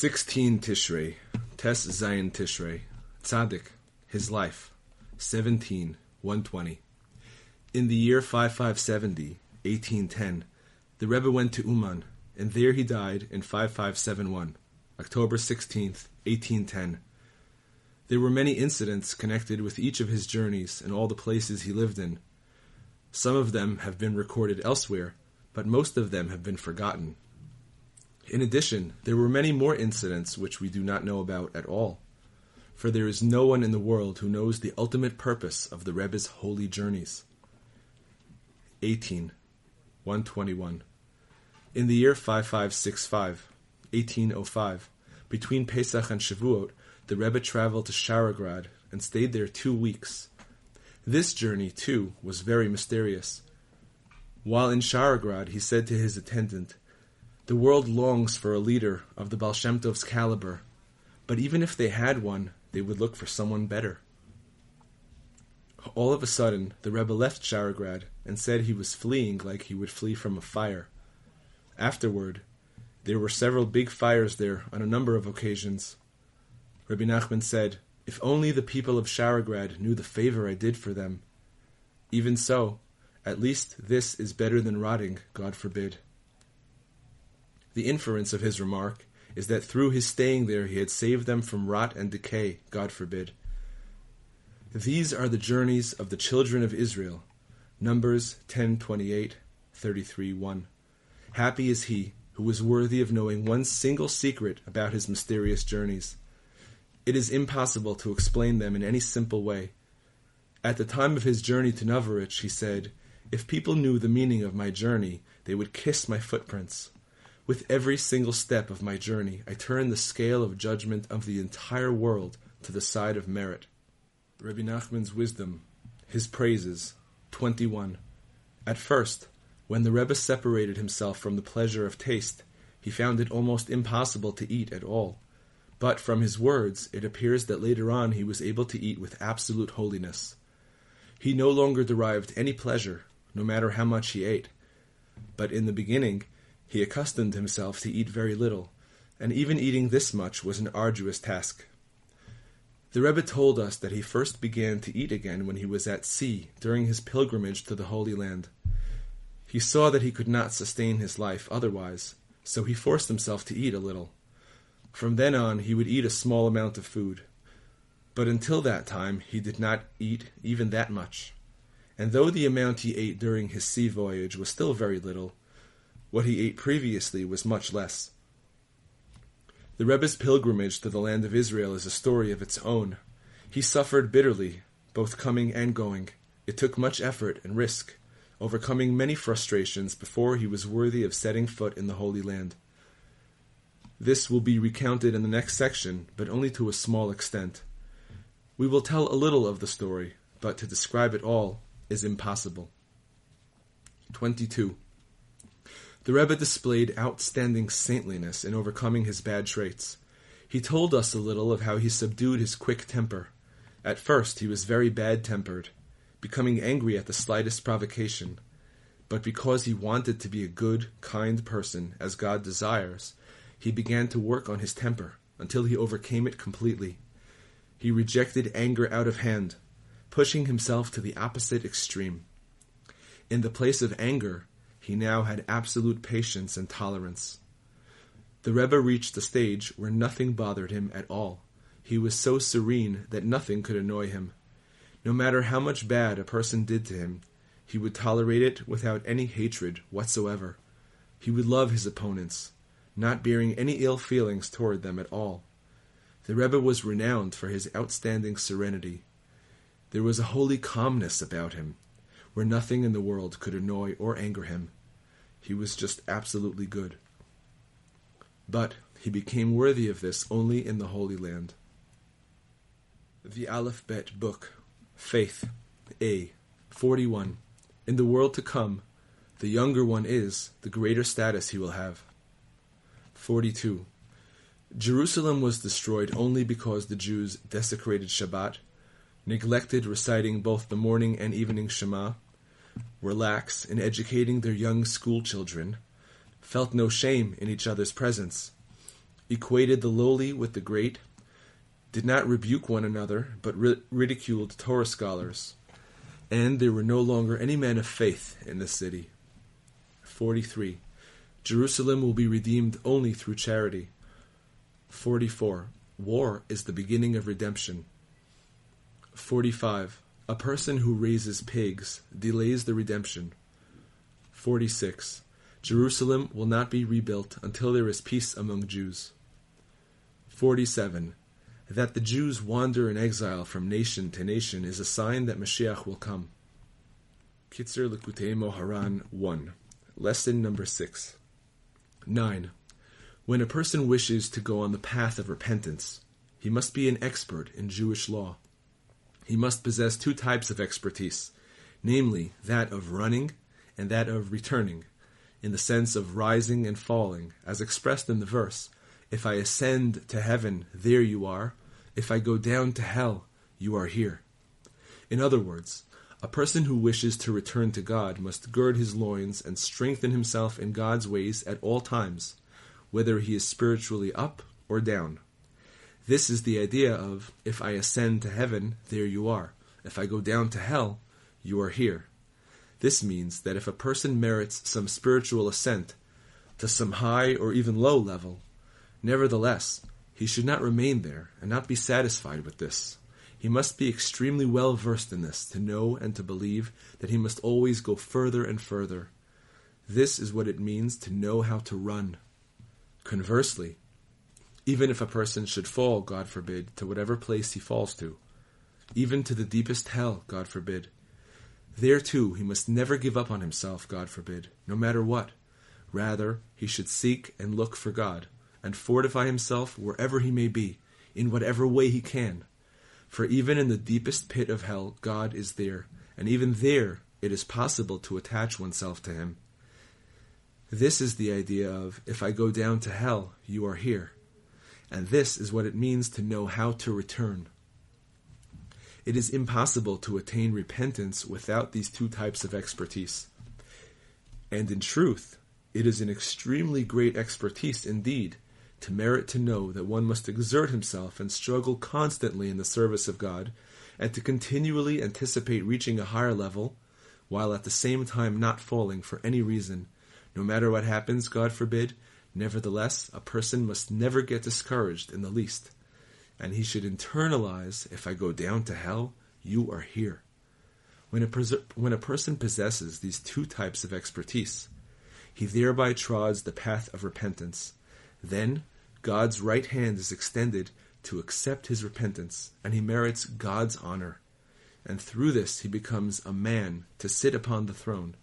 16 Tishrei, Tes Zayin Tishrei, Tzaddik, his life, 17, 120. In the year 5570, 1810, the Rebbe went to Uman, and there he died in 5571, October 16th, 1810. There were many incidents connected with each of his journeys and all the places he lived in. Some of them have been recorded elsewhere, but most of them have been forgotten. In addition, there were many more incidents which we do not know about at all, for there is no one in the world who knows the ultimate purpose of the Rebbe's holy journeys. 18. 121. In the year 5565, 1805, between Pesach and Shavuot, the Rebbe traveled to Sharograd and stayed there two weeks. This journey, too, was very mysterious. While in Sharograd, he said to his attendant, The world longs for a leader of the Baal Shem Tov's caliber, but even if they had one, they would look for someone better. All of a sudden, the Rebbe left Sharograd and said he was fleeing like he would flee from a fire. Afterward, there were several big fires there on a number of occasions. Rabbi Nachman said, If only the people of Sharograd knew the favor I did for them. Even so, at least this is better than rotting, God forbid. The inference of his remark is that through his staying there he had saved them from rot and decay, God forbid. These are the journeys of the children of Israel. Numbers 10:28, 33:1. Happy is he who is worthy of knowing one single secret about his mysterious journeys. It is impossible to explain them in any simple way. At the time of his journey to Novurich, he said, If people knew the meaning of my journey, they would kiss my footprints. With every single step of my journey, I turn the scale of judgment of the entire world to the side of merit. Rabbi Nachman's wisdom, his praises, 21. At first, when the Rebbe separated himself from the pleasure of taste, he found it almost impossible to eat at all. But from his words, it appears that later on he was able to eat with absolute holiness. He no longer derived any pleasure, no matter how much he ate. But in the beginning, he accustomed himself to eat very little, and even eating this much was an arduous task. The Rebbe told us that he first began to eat again when he was at sea during his pilgrimage to the Holy Land. He saw that he could not sustain his life otherwise, so he forced himself to eat a little. From then on, he would eat a small amount of food. But until that time, he did not eat even that much. And though the amount he ate during his sea voyage was still very little, what he ate previously was much less. The Rebbe's pilgrimage to the land of Israel is a story of its own. He suffered bitterly, both coming and going. It took much effort and risk, overcoming many frustrations before he was worthy of setting foot in the Holy Land. This will be recounted in the next section, but only to a small extent. We will tell a little of the story, but to describe it all is impossible. 22. The Rebbe displayed outstanding saintliness in overcoming his bad traits. He told us a little of how he subdued his quick temper. At first, he was very bad tempered, becoming angry at the slightest provocation. But because he wanted to be a good, kind person, as God desires, he began to work on his temper until he overcame it completely. He rejected anger out of hand, pushing himself to the opposite extreme. In the place of anger, he now had absolute patience and tolerance. The Rebbe reached a stage where nothing bothered him at all. He was so serene that nothing could annoy him. No matter how much bad a person did to him, he would tolerate it without any hatred whatsoever. He would love his opponents, not bearing any ill feelings toward them at all. The Rebbe was renowned for his outstanding serenity. There was a holy calmness about him, where nothing in the world could annoy or anger him. He was just absolutely good. But he became worthy of this only in the Holy Land. The Aleph Bet Book, Faith, A, 41. In the world to come, the younger one is, the greater status he will have. 42. Jerusalem was destroyed only because the Jews desecrated Shabbat, neglected reciting both the morning and evening Shema, were lax in educating their young school children, felt no shame in each other's presence, equated the lowly with the great, did not rebuke one another, but ri- ridiculed Torah scholars, and there were no longer any men of faith in the city. 43. Jerusalem will be redeemed only through charity. 44. War is the beginning of redemption. 45. A person who raises pigs delays the redemption. 46. Jerusalem will not be rebuilt until there is peace among Jews. 47. That the Jews wander in exile from nation to nation is a sign that Mashiach will come. Kitzur Likutei Moharan 1. Lesson number 6. 9. When a person wishes to go on the path of repentance, he must be an expert in Jewish law. He must possess two types of expertise, namely that of running and that of returning, in the sense of rising and falling, as expressed in the verse If I ascend to heaven, there you are. If I go down to hell, you are here. In other words, a person who wishes to return to God must gird his loins and strengthen himself in God's ways at all times, whether he is spiritually up or down. This is the idea of, if I ascend to heaven, there you are. If I go down to hell, you are here. This means that if a person merits some spiritual ascent to some high or even low level, nevertheless, he should not remain there and not be satisfied with this. He must be extremely well versed in this to know and to believe that he must always go further and further. This is what it means to know how to run. Conversely, even if a person should fall, God forbid, to whatever place he falls to, even to the deepest hell, God forbid, there too he must never give up on himself, God forbid, no matter what. Rather, he should seek and look for God, and fortify himself wherever he may be, in whatever way he can. For even in the deepest pit of hell, God is there, and even there it is possible to attach oneself to Him. This is the idea of, if I go down to hell, you are here. And this is what it means to know how to return. It is impossible to attain repentance without these two types of expertise. And in truth, it is an extremely great expertise indeed to merit to know that one must exert himself and struggle constantly in the service of God, and to continually anticipate reaching a higher level, while at the same time not falling for any reason. No matter what happens, God forbid, nevertheless, a person must never get discouraged in the least. And he should internalize if I go down to hell, you are here. When a, pers- when a person possesses these two types of expertise, he thereby trods the path of repentance then God's right hand is extended to accept his repentance, and he merits God's honor. And through this he becomes a man to sit upon the throne.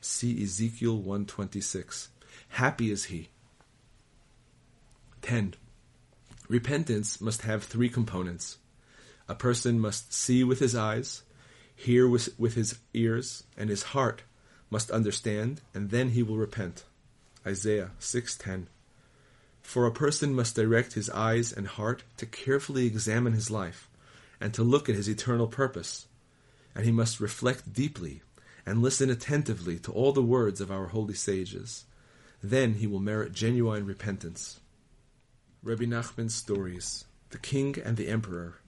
See Ezekiel 126. Happy is he. 10. Repentance must have three components. A person must see with his eyes, hear with, with his ears, and his heart must understand, and then he will repent. Isaiah 6:10. For a person must direct his eyes and heart to carefully examine his life and to look at his eternal purpose. And he must reflect deeply and listen attentively to all the words of our holy sages. Then he will merit genuine repentance. Rabbi Nachman's stories, the king and the emperor.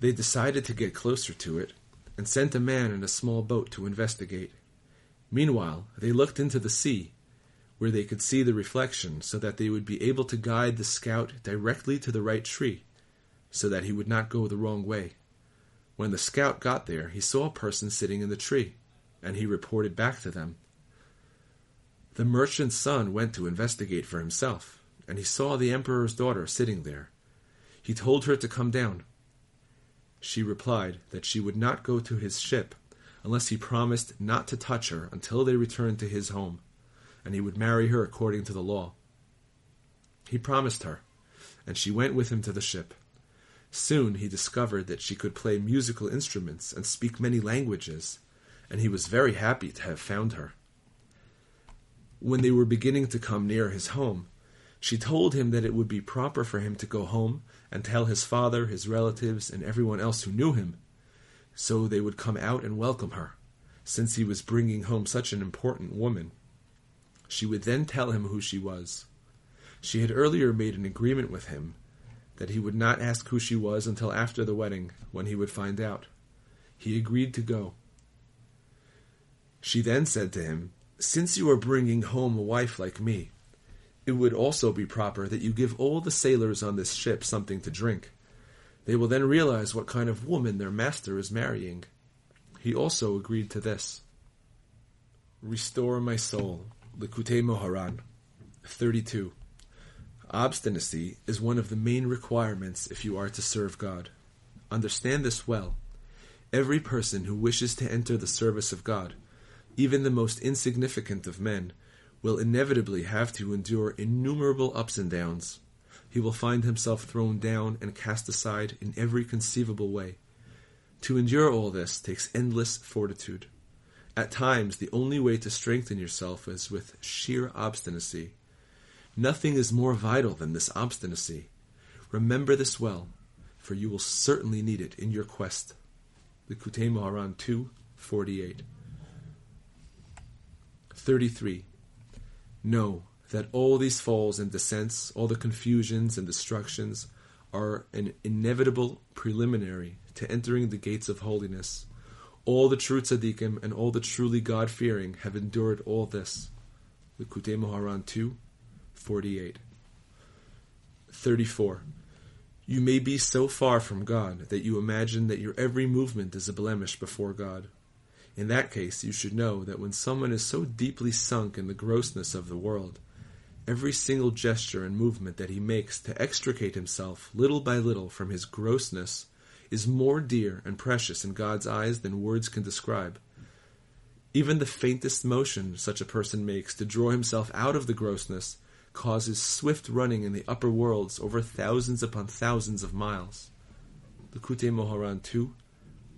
They decided to get closer to it and sent a man in a small boat to investigate. Meanwhile, they looked into the sea where they could see the reflection, so that they would be able to guide the scout directly to the right tree, so that he would not go the wrong way. When the scout got there, he saw a person sitting in the tree, and he reported back to them. The merchant's son went to investigate for himself, and he saw the emperor's daughter sitting there. He told her to come down. She replied that she would not go to his ship unless he promised not to touch her until they returned to his home and he would marry her according to the law. He promised her, and she went with him to the ship. Soon he discovered that she could play musical instruments and speak many languages, and he was very happy to have found her. When they were beginning to come near his home, she told him that it would be proper for him to go home and tell his father, his relatives, and everyone else who knew him, so they would come out and welcome her, since he was bringing home such an important woman. She would then tell him who she was. She had earlier made an agreement with him that he would not ask who she was until after the wedding, when he would find out. He agreed to go. She then said to him, Since you are bringing home a wife like me, it would also be proper that you give all the sailors on this ship something to drink. They will then realize what kind of woman their master is marrying. He also agreed to this. Restore my soul. Likutei Moharan. 32. Obstinacy is one of the main requirements if you are to serve God. Understand this well. Every person who wishes to enter the service of God, even the most insignificant of men, will inevitably have to endure innumerable ups and downs. He will find himself thrown down and cast aside in every conceivable way. To endure all this takes endless fortitude. At times, the only way to strengthen yourself is with sheer obstinacy. Nothing is more vital than this obstinacy. Remember this well, for you will certainly need it in your quest. Likutei Moharan 2, 48. 33. Know that all these falls and descents, all the confusions and destructions, are an inevitable preliminary to entering the gates of holiness. All the true tzaddikim and all the truly God fearing have endured all this. Likutei Moharan 2, 48. 34. You may be so far from God that you imagine that your every movement is a blemish before God. In that case, you should know that when someone is so deeply sunk in the grossness of the world, every single gesture and movement that he makes to extricate himself little by little from his grossness is more dear and precious in God's eyes than words can describe. Even the faintest motion such a person makes to draw himself out of the grossness causes swift running in the upper worlds over thousands upon thousands of miles. Likutei Moharan 2,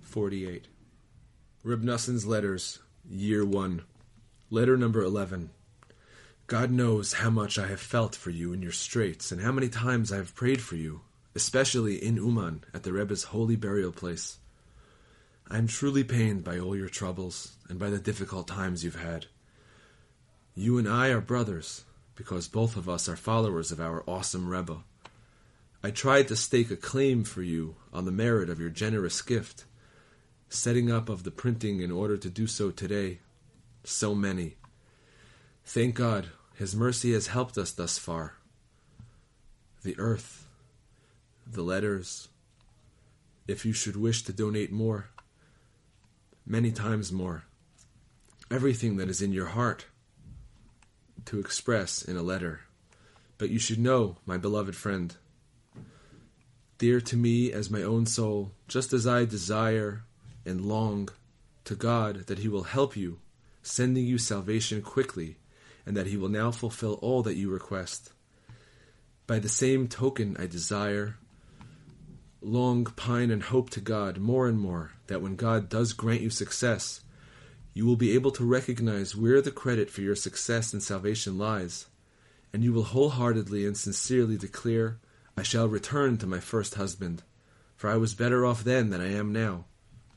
48. Reb Noson's Letters, Year 1. Letter number 11. God knows how much I have felt for you in your straits, and how many times I have prayed for you, especially in Uman, at the Rebbe's holy burial place. I am truly pained by all your troubles, and by the difficult times you've had. You and I are brothers, because both of us are followers of our awesome Rebbe. I tried to stake a claim for you on the merit of your generous gift, setting up of the printing in order to do so today. So many. Thank God, His mercy has helped us thus far. The earth, the letters, if you should wish to donate more, many times more, everything that is in your heart to express in a letter. But you should know, my beloved friend, dear to me as my own soul, just as I desire and long to God that He will help you, sending you salvation quickly, and that He will now fulfill all that you request. By the same token, I desire, long pine and hope to God more and more that when God does grant you success, you will be able to recognize where the credit for your success and salvation lies, and you will wholeheartedly and sincerely declare, I shall return to my first husband, for I was better off then than I am now.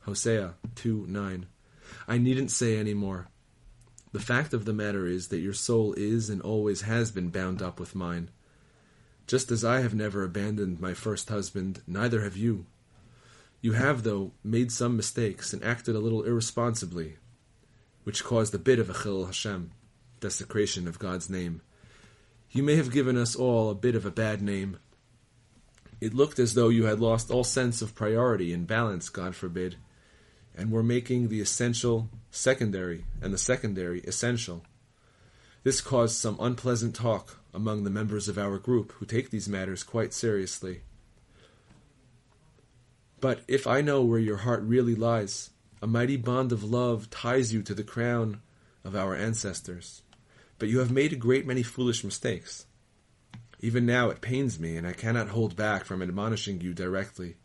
Hosea 2 9. I needn't say any more. The fact of the matter is that your soul is and always has been bound up with mine. Just as I have never abandoned my first husband, neither have you. You have, though, made some mistakes and acted a little irresponsibly, which caused a bit of a chil Hashem, desecration of God's name. You may have given us all a bit of a bad name. It looked as though you had lost all sense of priority and balance, God forbid, and were making the essential secondary and the secondary essential. This caused some unpleasant talk among the members of our group who take these matters quite seriously. But if I know where your heart really lies, a mighty bond of love ties you to the crown of our ancestors. But you have made a great many foolish mistakes. Even now it pains me, and I cannot hold back from admonishing you directly.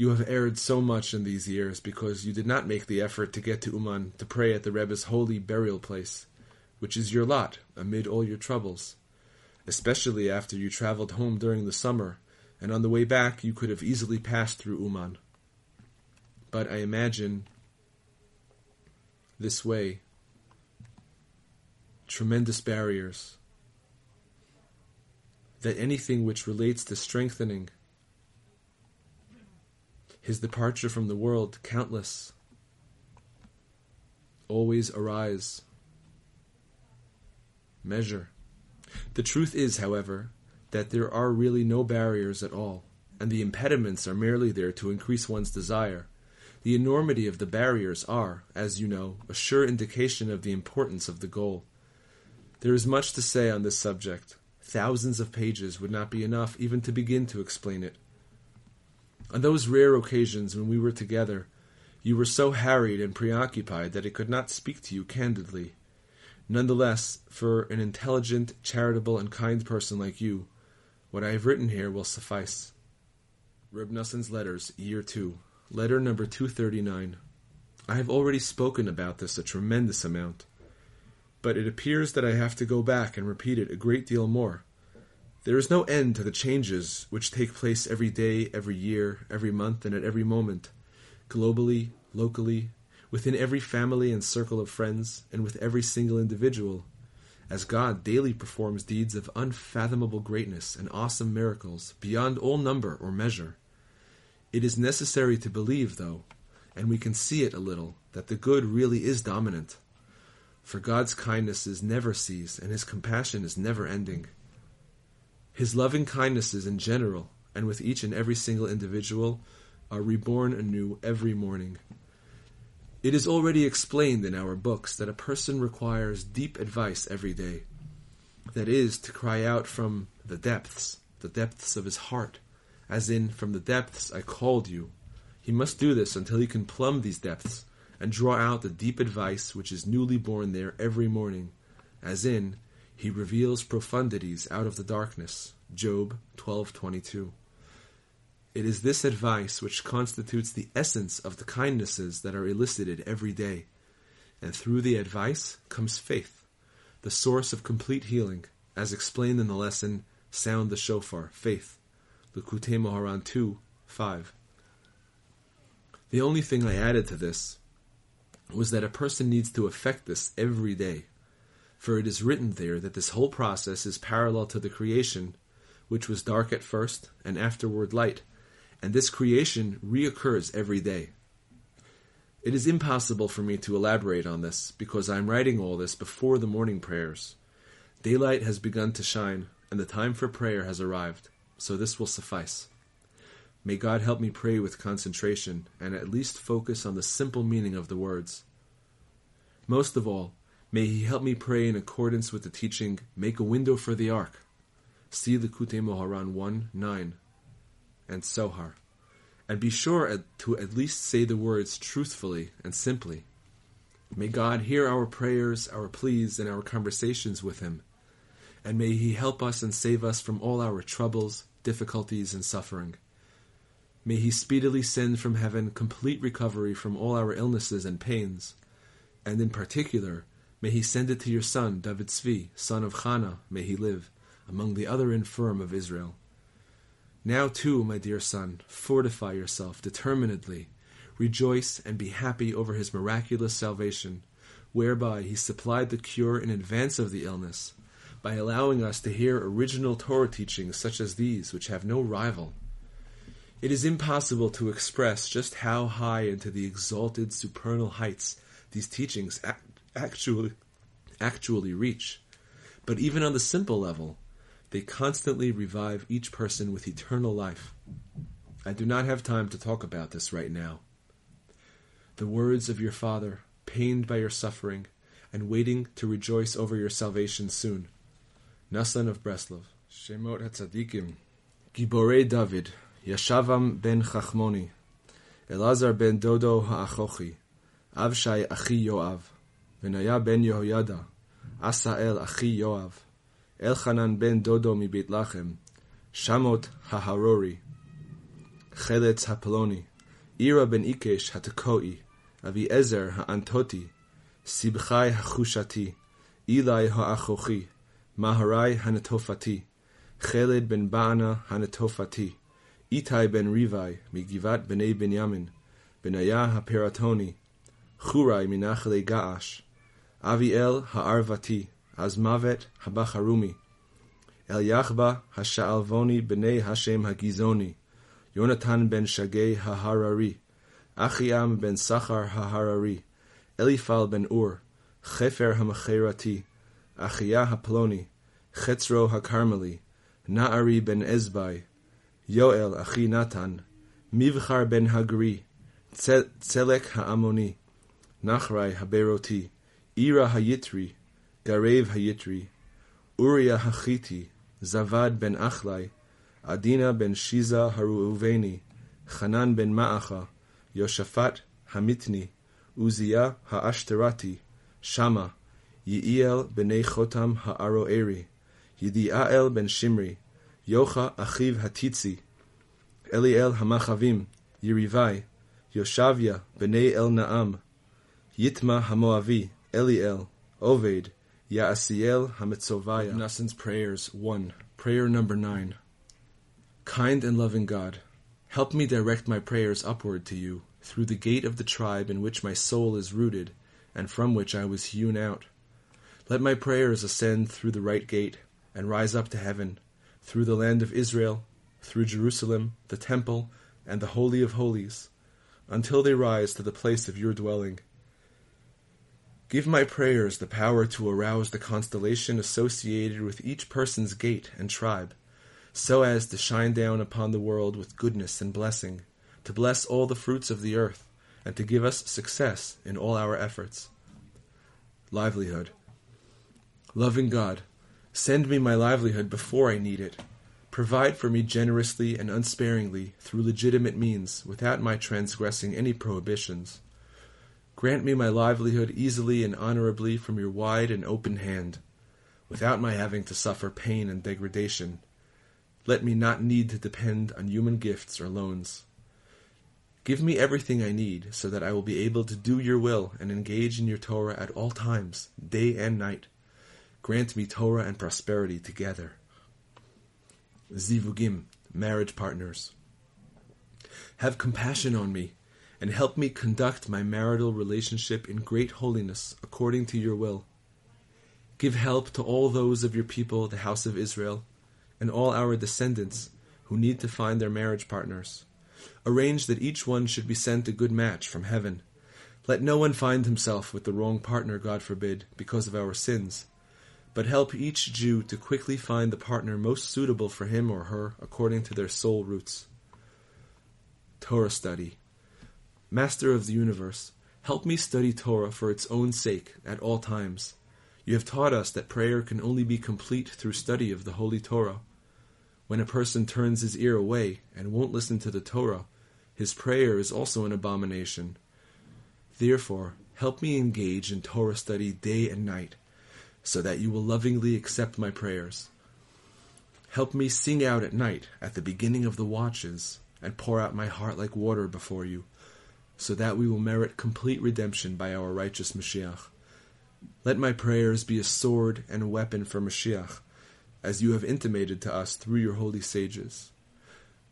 You have erred so much in these years because you did not make the effort to get to Uman to pray at the Rebbe's holy burial place, which is your lot amid all your troubles, especially after you traveled home during the summer, and on the way back you could have easily passed through Uman. But I imagine this way tremendous barriers that anything which relates to strengthening his departure from the world, countless, always arise, measure. The truth is, however, that there are really no barriers at all, and the impediments are merely there to increase one's desire. The enormity of the barriers are, as you know, a sure indication of the importance of the goal. There is much to say on this subject. Thousands of pages would not be enough even to begin to explain it. On those rare occasions when we were together, you were so harried and preoccupied that I could not speak to you candidly. Nonetheless, for an intelligent, charitable, and kind person like you, what I have written here will suffice. Reb Noson's Letters, Year 2, Letter number 239. I have already spoken about this a tremendous amount but it appears that I have to go back and repeat it a great deal more. There is no end to the changes which take place every day, every year, every month, and at every moment, globally, locally, within every family and circle of friends, and with every single individual, as God daily performs deeds of unfathomable greatness and awesome miracles beyond all number or measure. It is necessary to believe, though, and we can see it a little, that the good really is dominant for God's kindness is never cease, and his compassion is never ending. His loving kindnesses in general, and with each and every single individual, are reborn anew every morning. It is already explained in our books that a person requires deep advice every day. That is, to cry out from the depths, the depths of his heart, as in, from the depths I called you. He must do this until he can plumb these depths and draw out the deep advice which is newly born there every morning, as in, he reveals profundities out of the darkness. Job 12:22. It is this advice which constitutes the essence of the kindnesses that are elicited every day, and through the advice comes faith, the source of complete healing, as explained in the lesson Sound the Shofar, Faith, Likutei Moharan 2, 5. The only thing I added to this was that a person needs to effect this every day. For it is written there that this whole process is parallel to the creation, which was dark at first and afterward light, and this creation reoccurs every day. It is impossible for me to elaborate on this because I am writing all this before the morning prayers. Daylight has begun to shine, and the time for prayer has arrived, so this will suffice. May God help me pray with concentration and at least focus on the simple meaning of the words. Most of all, may He help me pray in accordance with the teaching, Make a window for the ark. See Likutei Moharan 1 9 and Zohar. And be sure to at least say the words truthfully and simply. May God hear our prayers, our pleas, and our conversations with Him. And may He help us and save us from all our troubles, difficulties, and suffering. May He speedily send from heaven complete recovery from all our illnesses and pains. And in particular, may He send it to your son, David Tzvi, son of Chana, may he live, among the other infirm of Israel. Now, too, my dear son, fortify yourself determinedly. Rejoice and be happy over his miraculous salvation, whereby he supplied the cure in advance of the illness, by allowing us to hear original Torah teachings such as these, which have no rival. It is impossible to express just how high into the exalted supernal heights these teachings actually actually reach. But even on the simple level, they constantly revive each person with eternal life. I do not have time to talk about this right now. The words of your Father, pained by your suffering, and waiting to rejoice over your salvation soon. Noson of Breslov. Shemot HaTzadikim. Giborei David. Yashavam ben Chachmoni, Elazar ben Dodo ha'achochi, Avshai achi Yoav, בניה בן יהוידע, עשאל אחי יואב, אלחנן בן דודו מבית לחם, שמות ההרורי, חלץ הפלוני, עירה בן איקש התקועי, אביעזר האנטוטי, סבכי החושתי, אילי האחוכי, מהרי הנטופתי, חלד בן בענה הנטופתי, איתי בן ריבי מגבעת בני בנימין, בניה הפרטוני, חורי מנחלי געש, אביאל הערבתי, אז מוות הבחרומי, אל יחבא השעלבוני בני השם הגזעוני, יונתן בן שגי ההררי, אחיעם בן סחר ההררי, אליפל בן אור, חפר המחרתי, אחיה הפלוני, חצרו הכרמלי, נערי בן עזבי, יואל אחי נתן, מבחר בן הגרי, צ... צלק העמוני, נחרי הבירותי, עירה היתרי, גרב היתרי, אוריה החיתי, זבד בן אחלי, עדינה בן שיזה הראובני, חנן בן מעכה, יושפט המיתני, עוזיה האשתרתי, שמה, יעיאל בני חותם הארוארי, ידיעאל בן שמרי, יוחה אחיו הטיצי, אליאל המחבים, יריבי, יושביה בני אלנעם, יתמה המואבי, Eliel, Oved, Yaasiel Hamitzovaya. Nassan's Prayers 1. Prayer number 9. Kind and loving God, help me direct my prayers upward to you, through the gate of the tribe in which my soul is rooted, and from which I was hewn out. Let my prayers ascend through the right gate, and rise up to heaven, through the land of Israel, through Jerusalem, the temple, and the Holy of Holies, until they rise to the place of your dwelling. Give my prayers the power to arouse the constellation associated with each person's gate and tribe, so as to shine down upon the world with goodness and blessing, to bless all the fruits of the earth, and to give us success in all our efforts. Livelihood. Loving God, send me my livelihood before I need it. Provide for me generously and unsparingly through legitimate means, without my transgressing any prohibitions. Grant me my livelihood easily and honorably from your wide and open hand, without my having to suffer pain and degradation. Let me not need to depend on human gifts or loans. Give me everything I need so that I will be able to do your will and engage in your Torah at all times, day and night. Grant me Torah and prosperity together. Zivugim, marriage partners. Have compassion on me and help me conduct my marital relationship in great holiness according to your will. Give help to all those of your people, the house of Israel, and all our descendants who need to find their marriage partners. Arrange that each one should be sent a good match from heaven. Let no one find himself with the wrong partner, God forbid, because of our sins. But help each Jew to quickly find the partner most suitable for him or her according to their soul roots. Torah study. Master of the universe, help me study Torah for its own sake at all times. You have taught us that prayer can only be complete through study of the Holy Torah. When a person turns his ear away and won't listen to the Torah, his prayer is also an abomination. Therefore, help me engage in Torah study day and night, so that you will lovingly accept my prayers. Help me sing out at night at the beginning of the watches, and pour out my heart like water before you so that we will merit complete redemption by our righteous Mashiach. Let my prayers be a sword and a weapon for Mashiach, as you have intimated to us through your holy sages.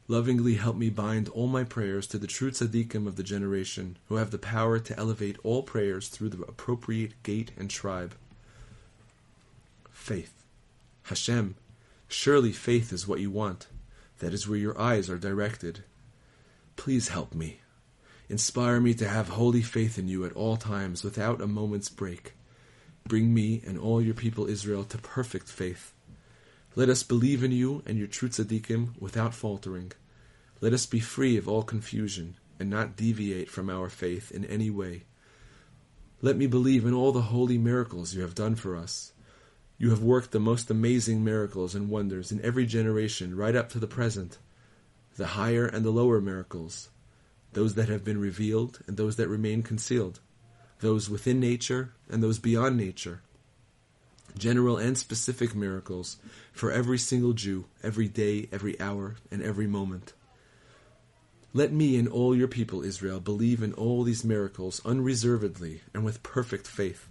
Lovingly help me bind all my prayers to the true tzaddikim of the generation, who have the power to elevate all prayers through the appropriate gate and tribe. Faith. Hashem, surely faith is what you want. That is where your eyes are directed. Please help me. Inspire me to have holy faith in you at all times without a moment's break. Bring me and all your people Israel to perfect faith. Let us believe in you and your true tzaddikim without faltering. Let us be free of all confusion and not deviate from our faith in any way. Let me believe in all the holy miracles you have done for us. You have worked the most amazing miracles and wonders in every generation right up to the present, the higher and the lower miracles those that have been revealed and those that remain concealed, those within nature and those beyond nature, general and specific miracles for every single Jew, every day, every hour, and every moment. Let me and all your people, Israel, believe in all these miracles unreservedly and with perfect faith.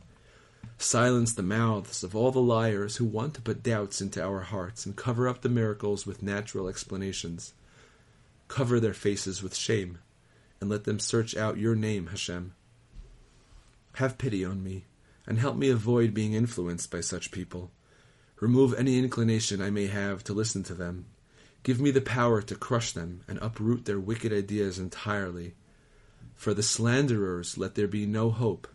Silence the mouths of all the liars who want to put doubts into our hearts and cover up the miracles with natural explanations. Cover their faces with shame and let them search out your name, Hashem. Have pity on me, and help me avoid being influenced by such people. Remove any inclination I may have to listen to them. Give me the power to crush them and uproot their wicked ideas entirely. For the slanderers let there be no hope,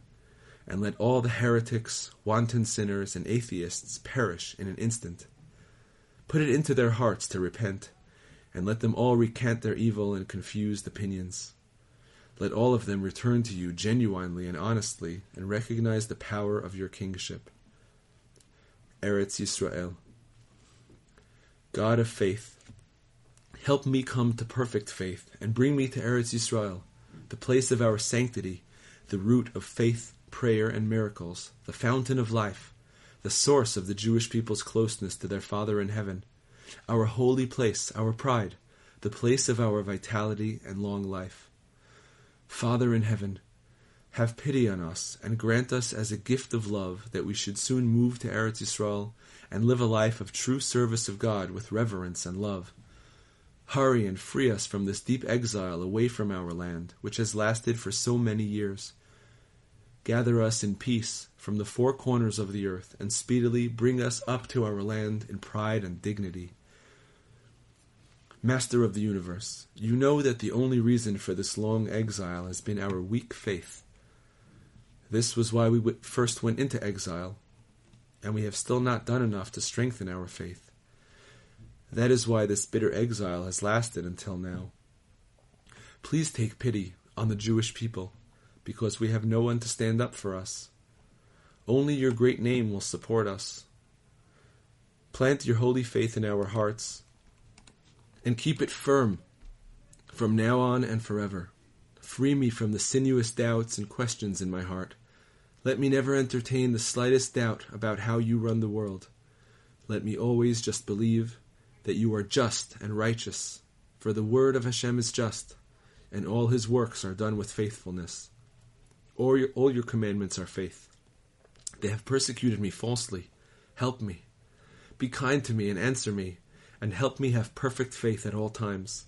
and let all the heretics, wanton sinners, and atheists perish in an instant. Put it into their hearts to repent, and let them all recant their evil and confused opinions. Let all of them return to you genuinely and honestly, and recognize the power of your kingship. Eretz Yisrael. God of faith, help me come to perfect faith, and bring me to Eretz Yisrael, the place of our sanctity, the root of faith, prayer, and miracles, the fountain of life, the source of the Jewish people's closeness to their Father in heaven, our holy place, our pride, the place of our vitality and long life. Father in heaven, have pity on us and grant us as a gift of love that we should soon move to Eretz Yisrael and live a life of true service of God with reverence and love. Hurry and free us from this deep exile away from our land, which has lasted for so many years. Gather us in peace from the four corners of the earth, and speedily bring us up to our land in pride and dignity. Master of the universe, you know that the only reason for this long exile has been our weak faith. This was why we first went into exile, and we have still not done enough to strengthen our faith. That is why this bitter exile has lasted until now. Please take pity on the Jewish people, because we have no one to stand up for us. Only your great name will support us. Plant your holy faith in our hearts and keep it firm from now on and forever. Free me from the sinuous doubts and questions in my heart. Let me never entertain the slightest doubt about how you run the world. Let me always just believe that you are just and righteous, for the word of Hashem is just, and all his works are done with faithfulness. All your, all your commandments are faith. They have persecuted me falsely. Help me. Be kind to me and answer me and help me have perfect faith at all times.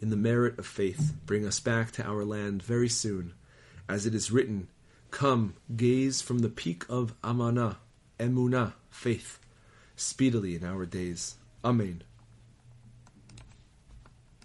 In the merit of faith, bring us back to our land very soon. As it is written, Come, gaze from the peak of Amanah, Emunah, faith, speedily in our days. Amen.